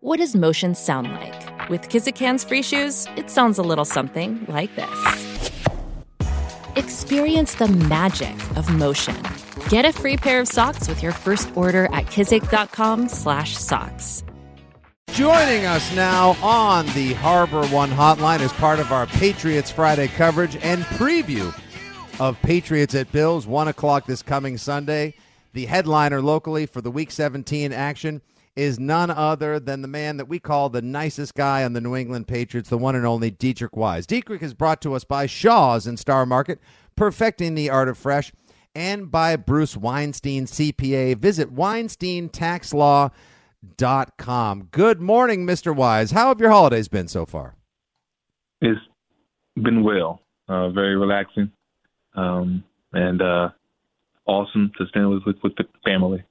What does motion sound like? With Kizik hands free shoes, it sounds a little something like this. Experience the magic of motion. Get a free pair of socks with your first order at kizik.com/socks. Joining us now on the Harbor One Hotline as part of our Patriots Friday coverage and preview of Patriots at Bills, one o'clock this coming Sunday. The headliner locally for the Week 17 action is none other than the man that we call the nicest guy on the New England Patriots, the one and only Deatrich Wise. Deatrich is brought to us by Shaw's in Star Market, perfecting the art of fresh, and by Bruce Weinstein CPA. Visit WeinsteinTaxLaw.com. Good morning, Mr. Wise. How have your holidays been so far? It's been well, uh, very relaxing, um, and uh, awesome to spend with, with, with the family.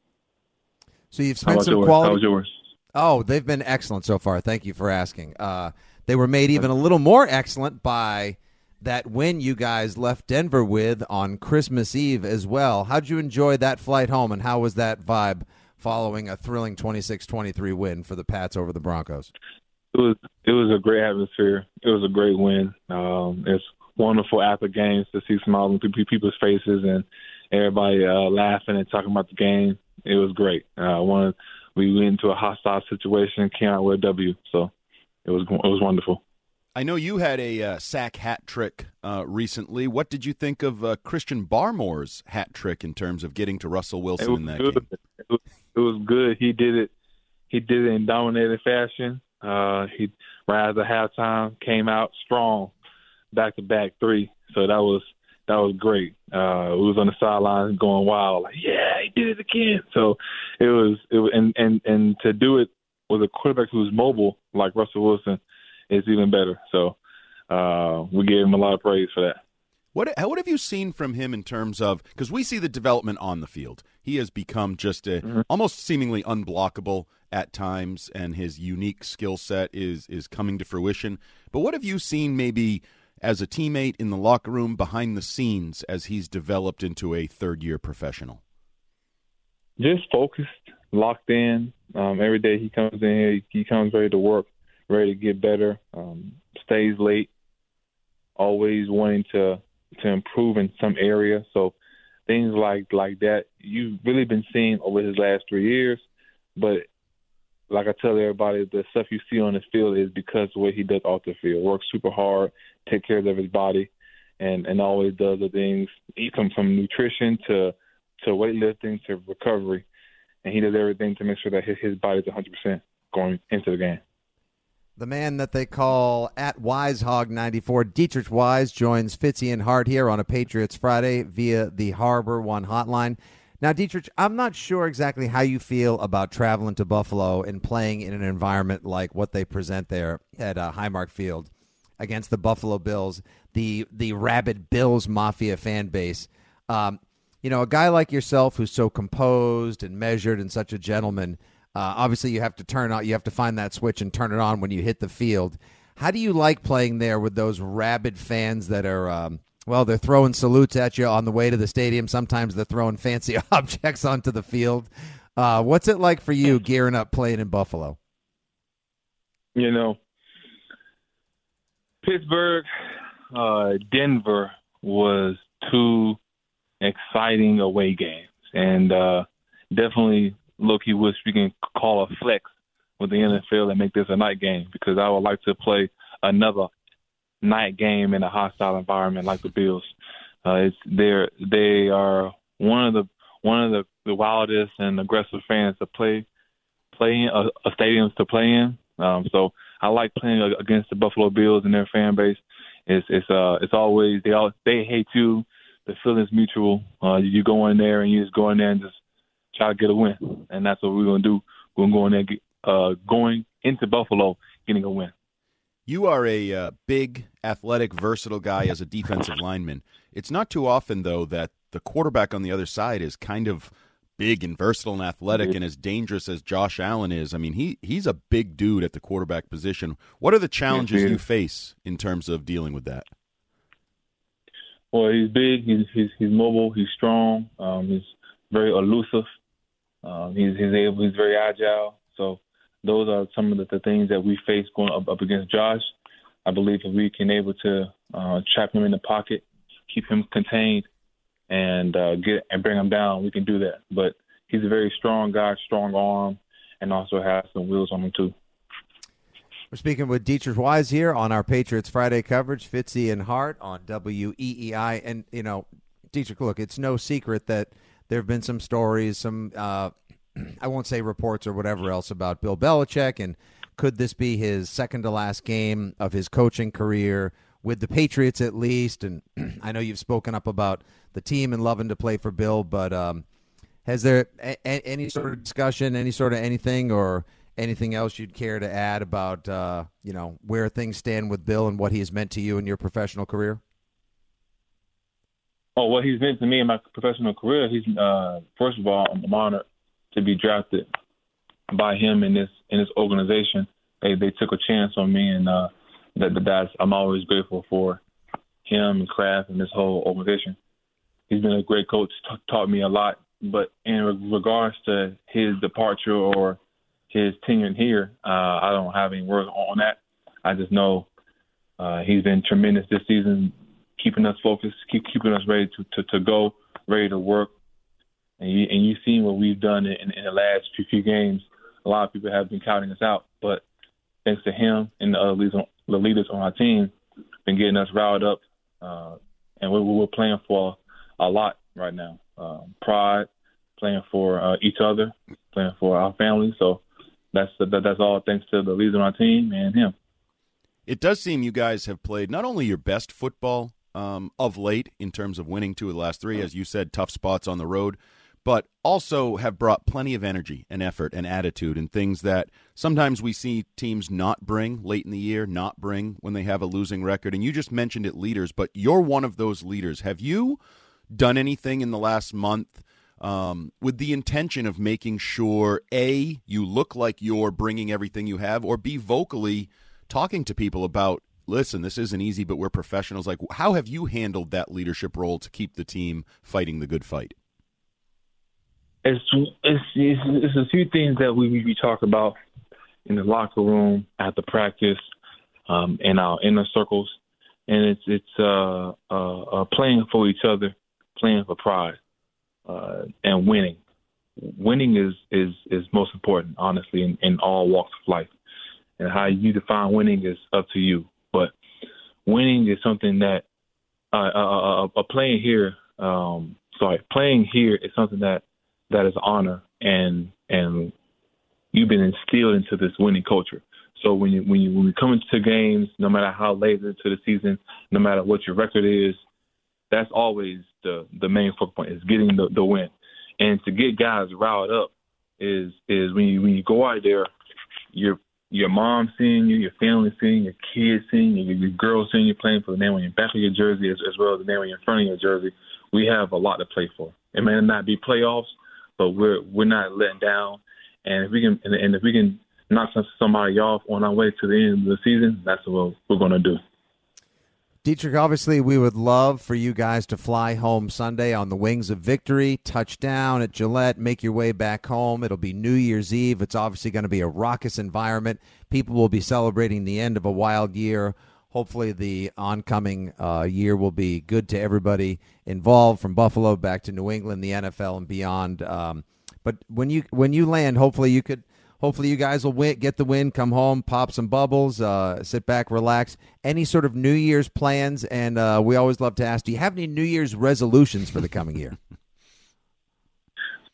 So you've spent some yours? quality. How was yours? Oh, they've been excellent so far. Thank you for asking. Uh, they were made even a little more excellent by that win you guys left Denver with on Christmas Eve as well. How'd you enjoy that flight home, and how was that vibe following a thrilling 26-23 win for the Pats over the Broncos? It was it was a great atmosphere. It was a great win. Um, it's wonderful after games to see smiles on people's faces and everybody uh, laughing and talking about the game. It was great. Uh, one, we went into a hostile situation, came out with a W. So it was it was wonderful. I know you had a uh, sack hat trick uh, recently. What did you think of uh, Christian Barmore's hat trick in terms of getting to Russell Wilson in that good. game? It was, it was good. He did it. He did it in dominated fashion. Uh, he right after halftime came out strong, back to back three. So that was that was great. Uh, we was on the sidelines going wild, like yeah, he did it again. So it was it was, and and and to do it with a quarterback who's mobile like Russell Wilson is even better. So uh, we gave him a lot of praise for that. What what have you seen from him in terms of because we see the development on the field. He has become just a Mm-hmm. almost seemingly unblockable at times, and his unique skill set is is coming to fruition. But what have you seen maybe as a teammate in the locker room behind the scenes as he's developed into a third year professional? just focused, locked in. Um, every day he comes in here, he, he comes ready to work, ready to get better. Um, stays late, always wanting to to improve in some area. So things like like that you've really been seeing over his last three years. But like I tell everybody, the stuff you see on the field is because of what he does off the field. Works super hard, take care of his body, and and always does the things. He comes from nutrition to to weightlifting to recovery, and he does everything to make sure that his, his body's 100% going into the game. The man that they call at WiseHog94, Deatrich Wise, joins Fitzy and Hart here on a Patriots Friday via the Harbor One hotline. Now, Dietrich, I'm not sure exactly how you feel about traveling to Buffalo and playing in an environment like what they present there at uh, Highmark Field against the Buffalo Bills, the the rabid Bills Mafia fan base. Um, you know, a guy like yourself who's so composed and measured and such a gentleman. Uh, obviously, you have to turn on. You have to find that switch and turn it on when you hit the field. How do you like playing there with those rabid fans that are, um, well, they're throwing salutes at you on the way to the stadium. Sometimes they're throwing fancy objects onto the field. Uh, what's it like for you gearing up playing in Buffalo? You know, Pittsburgh, uh, Denver was two exciting away games, and uh, definitely look he wish we can call a flex with the NFL and make this a night game because I would like to play another night game in a hostile environment like the Bills. Uh, it's they're they are one of the one of the, the wildest and aggressive fans to play play in uh, uh, stadiums to play in. Um, so I like playing against the Buffalo Bills and their fan base. It's it's uh it's always they all they hate you. The feeling's mutual. Uh, you go in there and you just go in there and just try to get a win, and that's what we're gonna do. We're gonna go there, uh, going into Buffalo, getting a win. You are a uh, big, athletic, versatile guy as a defensive lineman. It's not too often, though, that the quarterback on the other side is kind of big and versatile and athletic and as dangerous as Josh Allen is. I mean, he he's a big dude at the quarterback position. What are the challenges you face in terms of dealing with that? Well, he's big. He's he's, he's mobile. He's strong. Um, he's very elusive. Um, he's he's able. He's very agile. So those are some of the, the things that we face going up, up against Josh. I believe if we can able to uh, trap him in the pocket, keep him contained, and uh, get and bring him down, we can do that. But he's a very strong guy, strong arm, and also has some wheels on him too. We're speaking with Deatrich Wise here on our Patriots Friday coverage, Fitzy and Hart on WEEI. And, you know, Deatrich, look, it's no secret that there have been some stories, some uh, I won't say reports or whatever else about Bill Belichick, and could this be his second to last game of his coaching career with the Patriots at least? And I know you've spoken up about the team and loving to play for Bill, but um, has there a- any sort of discussion, any sort of anything, or anything else you'd care to add about uh, you know where things stand with Bill and what he has meant to you in your professional career? Oh, what he's meant to me in my professional career. He's uh, first of all, I'm honored to be drafted by him in this in this organization. They they took a chance on me, and uh, that that's I'm always grateful for him and Kraft and this whole organization. He's been a great coach, t- taught me a lot. But in regards to his departure or his tenure here, uh, I don't have any words on that. I just know uh, he's been tremendous this season, keeping us focused, keep keeping us ready to, to, to go, ready to work, and you and you've seen what we've done in, in the last few, few games. A lot of people have been counting us out, but thanks to him and the other leaders on, the leaders on our team, been getting us riled up, uh, and we're, we're playing for a lot right now. Um, pride, playing for uh, each other, playing for our family. So that's that, that's all thanks to the leaders on our team and him. It does seem you guys have played not only your best football um, of late in terms of winning two of the last three, as you said, tough spots on the road, but also have brought plenty of energy and effort and attitude and things that sometimes we see teams not bring late in the year, not bring when they have a losing record. And you just mentioned it, leaders, but you're one of those leaders. Have you done anything in the last month um, with the intention of making sure A, you look like you're bringing everything you have, or B, vocally talking to people about listen, this isn't easy, but we're professionals. Like, how have you handled that leadership role to keep the team fighting the good fight? It's it's it's, a few things that we we talk about in the locker room, at the practice, um, in our inner circles, and it's it's uh, uh, uh, playing for each other, playing for pride, uh, and winning. Winning is is is most important, honestly, in, in all walks of life. And how you define winning is up to you. But winning is something that uh, uh, uh, uh playing here. Um, sorry, playing here is something that that is honor and and you've been instilled into this winning culture. So when you when you when we come into games, no matter how late into the season, no matter what your record is, that's always the the main focal point is getting the, the win. And to get guys riled up is is when you when you go out there, your your mom seeing you, your family seeing you, your kids seeing you, your girl seeing you playing for the name on your back of your jersey as, as well as the name on your front of your jersey. We have a lot to play for. It may not be playoffs, but we're we're not letting down. And if we can and, and if we can knock somebody off on our way to the end of the season, that's what we're going to do. Deatrich, obviously, we would love for you guys to fly home Sunday on the wings of victory, touchdown at Gillette, make your way back home. It'll be New Year's Eve. It's obviously going to be a raucous environment. People will be celebrating the end of a wild year hopefully the oncoming uh, year will be good to everybody involved from Buffalo back to New England, the NFL, and beyond. Um, But when you when you land, hopefully you could. Hopefully you guys will win, get the win, come home, pop some bubbles, uh, sit back, relax. Any sort of New Year's plans? And uh, we always love to ask: Do you have any New Year's resolutions for the coming year?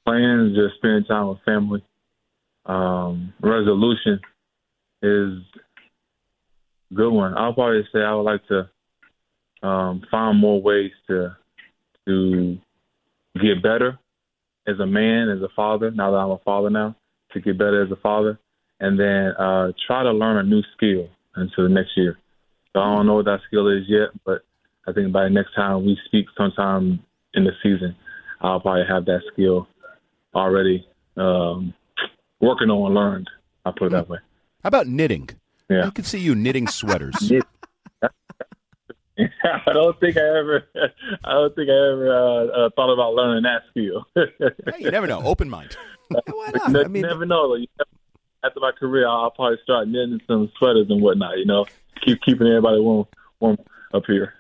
Plans just spending time with family. Um, resolution is good one. I'll probably say I would like to um, find more ways to to get better as a man, as a father. Now that I'm a father now, to get better as a father, and then uh, try to learn a new skill until the next year. So I don't know what that skill is yet, but I think by next time we speak, sometime in the season, I'll probably have that skill already um, working on learned. I'll put it that way. How about knitting? Yeah. I could see you knitting sweaters. I don't think I ever, I don't think I ever uh, uh, thought about learning that skill. Hey, you never know. Open mind. Why not? you I mean, never know. Though. You never- After my career, I'll probably start knitting some sweaters and whatnot. You know, keep keeping everybody warm, warm up here.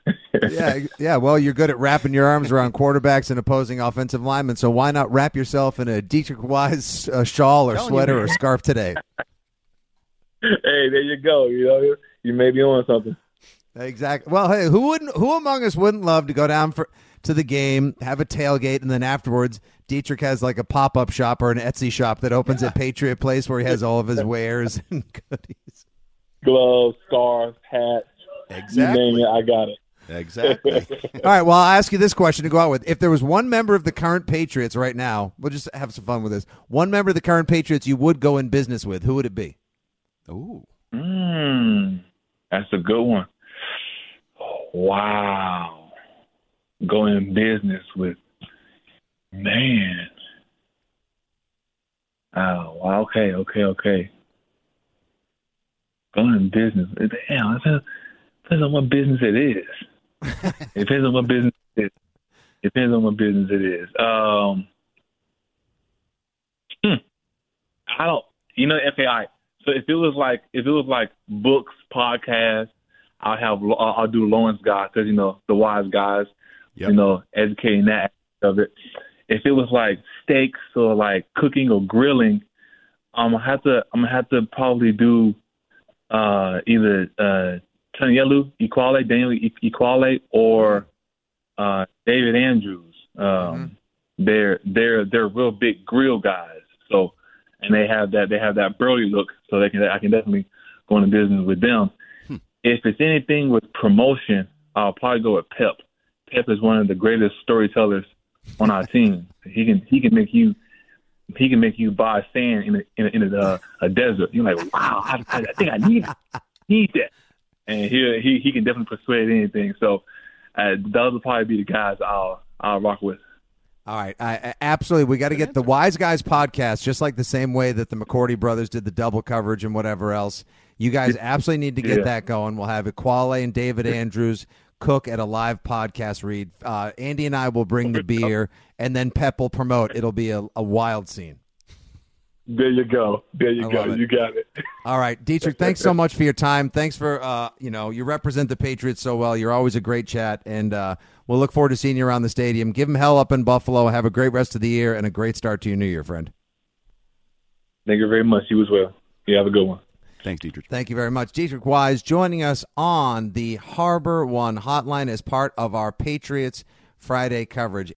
yeah, yeah. Well, you're good at wrapping your arms around quarterbacks and opposing offensive linemen, so why not wrap yourself in a Deatrich Wise uh, shawl or Telling you, sweater or scarf today? hey, there you go. You know, you may be on something. Exactly. Well, hey, who wouldn't? Who among us wouldn't love to go down for to the game, have a tailgate, and then afterwards, Deatrich has like a pop up shop or an Etsy shop that opens at Patriot Place where he has all of his wares and goodies. Gloves, scarves, hats. You name Exactly. it, I got it. Exactly. All right. Well, I'll ask you this question to go out with: If there was one member of the current Patriots right now, we'll just have some fun with this. One member of the current Patriots you would go in business with, who would it be? Ooh. Mm, that's a good one. Wow. Go in business with man. Oh, wow. Okay, okay, okay. Go in business. Damn, it depends, on what business it is. it depends on what business it is. It depends on what business it is. Um, hmm. I don't. You know, FAI. So if it was like if it was like books, podcasts, I'll have I'll do Lawrence guys because you know the wise guys, Yep. you know, educating that aspect of it. If it was like steaks or like cooking or grilling, I'm gonna have to I'm gonna have to probably do uh either uh Tanyelu Ekuale, Daniel Ekuale, or uh David Andrews. Um they're they're they're real big grill guys. So and they have that they have that burly look, so they can I can definitely go into business with them. If it's anything with promotion, I'll probably go with Pep. Pep is one of the greatest storytellers on our team. He can he can make you he can make you buy sand in a in a, in a, uh, a desert. You're like, wow, I, I think I need need that, and he he he can definitely persuade anything. So uh, those will probably be the guys I'll I'll rock with. All right, I, I- absolutely. We got to get the Wise Guys podcast, just like the same way that the McCourty brothers did the double coverage and whatever else. You guys absolutely need to get Yeah. that going. We'll have Ekuale and David Andrews cook at a live podcast read. Uh, Andy and I will bring the beer, and then Pep will promote. It'll be a, a wild scene. There you go. There you I go. You got it. All right, Deatrich, thanks so much for your time. Thanks for uh, you know, you represent the Patriots so well. You're always a great chat, and uh, we'll look forward to seeing you around the stadium. Give them hell up in Buffalo. Have a great rest of the year and a great start to your new year, friend. Thank you very much. You as well. You have a good one. Thanks, Deatrich. Thank you very much. Deatrich Wise joining us on the Harbor One hotline as part of our Patriots Friday coverage.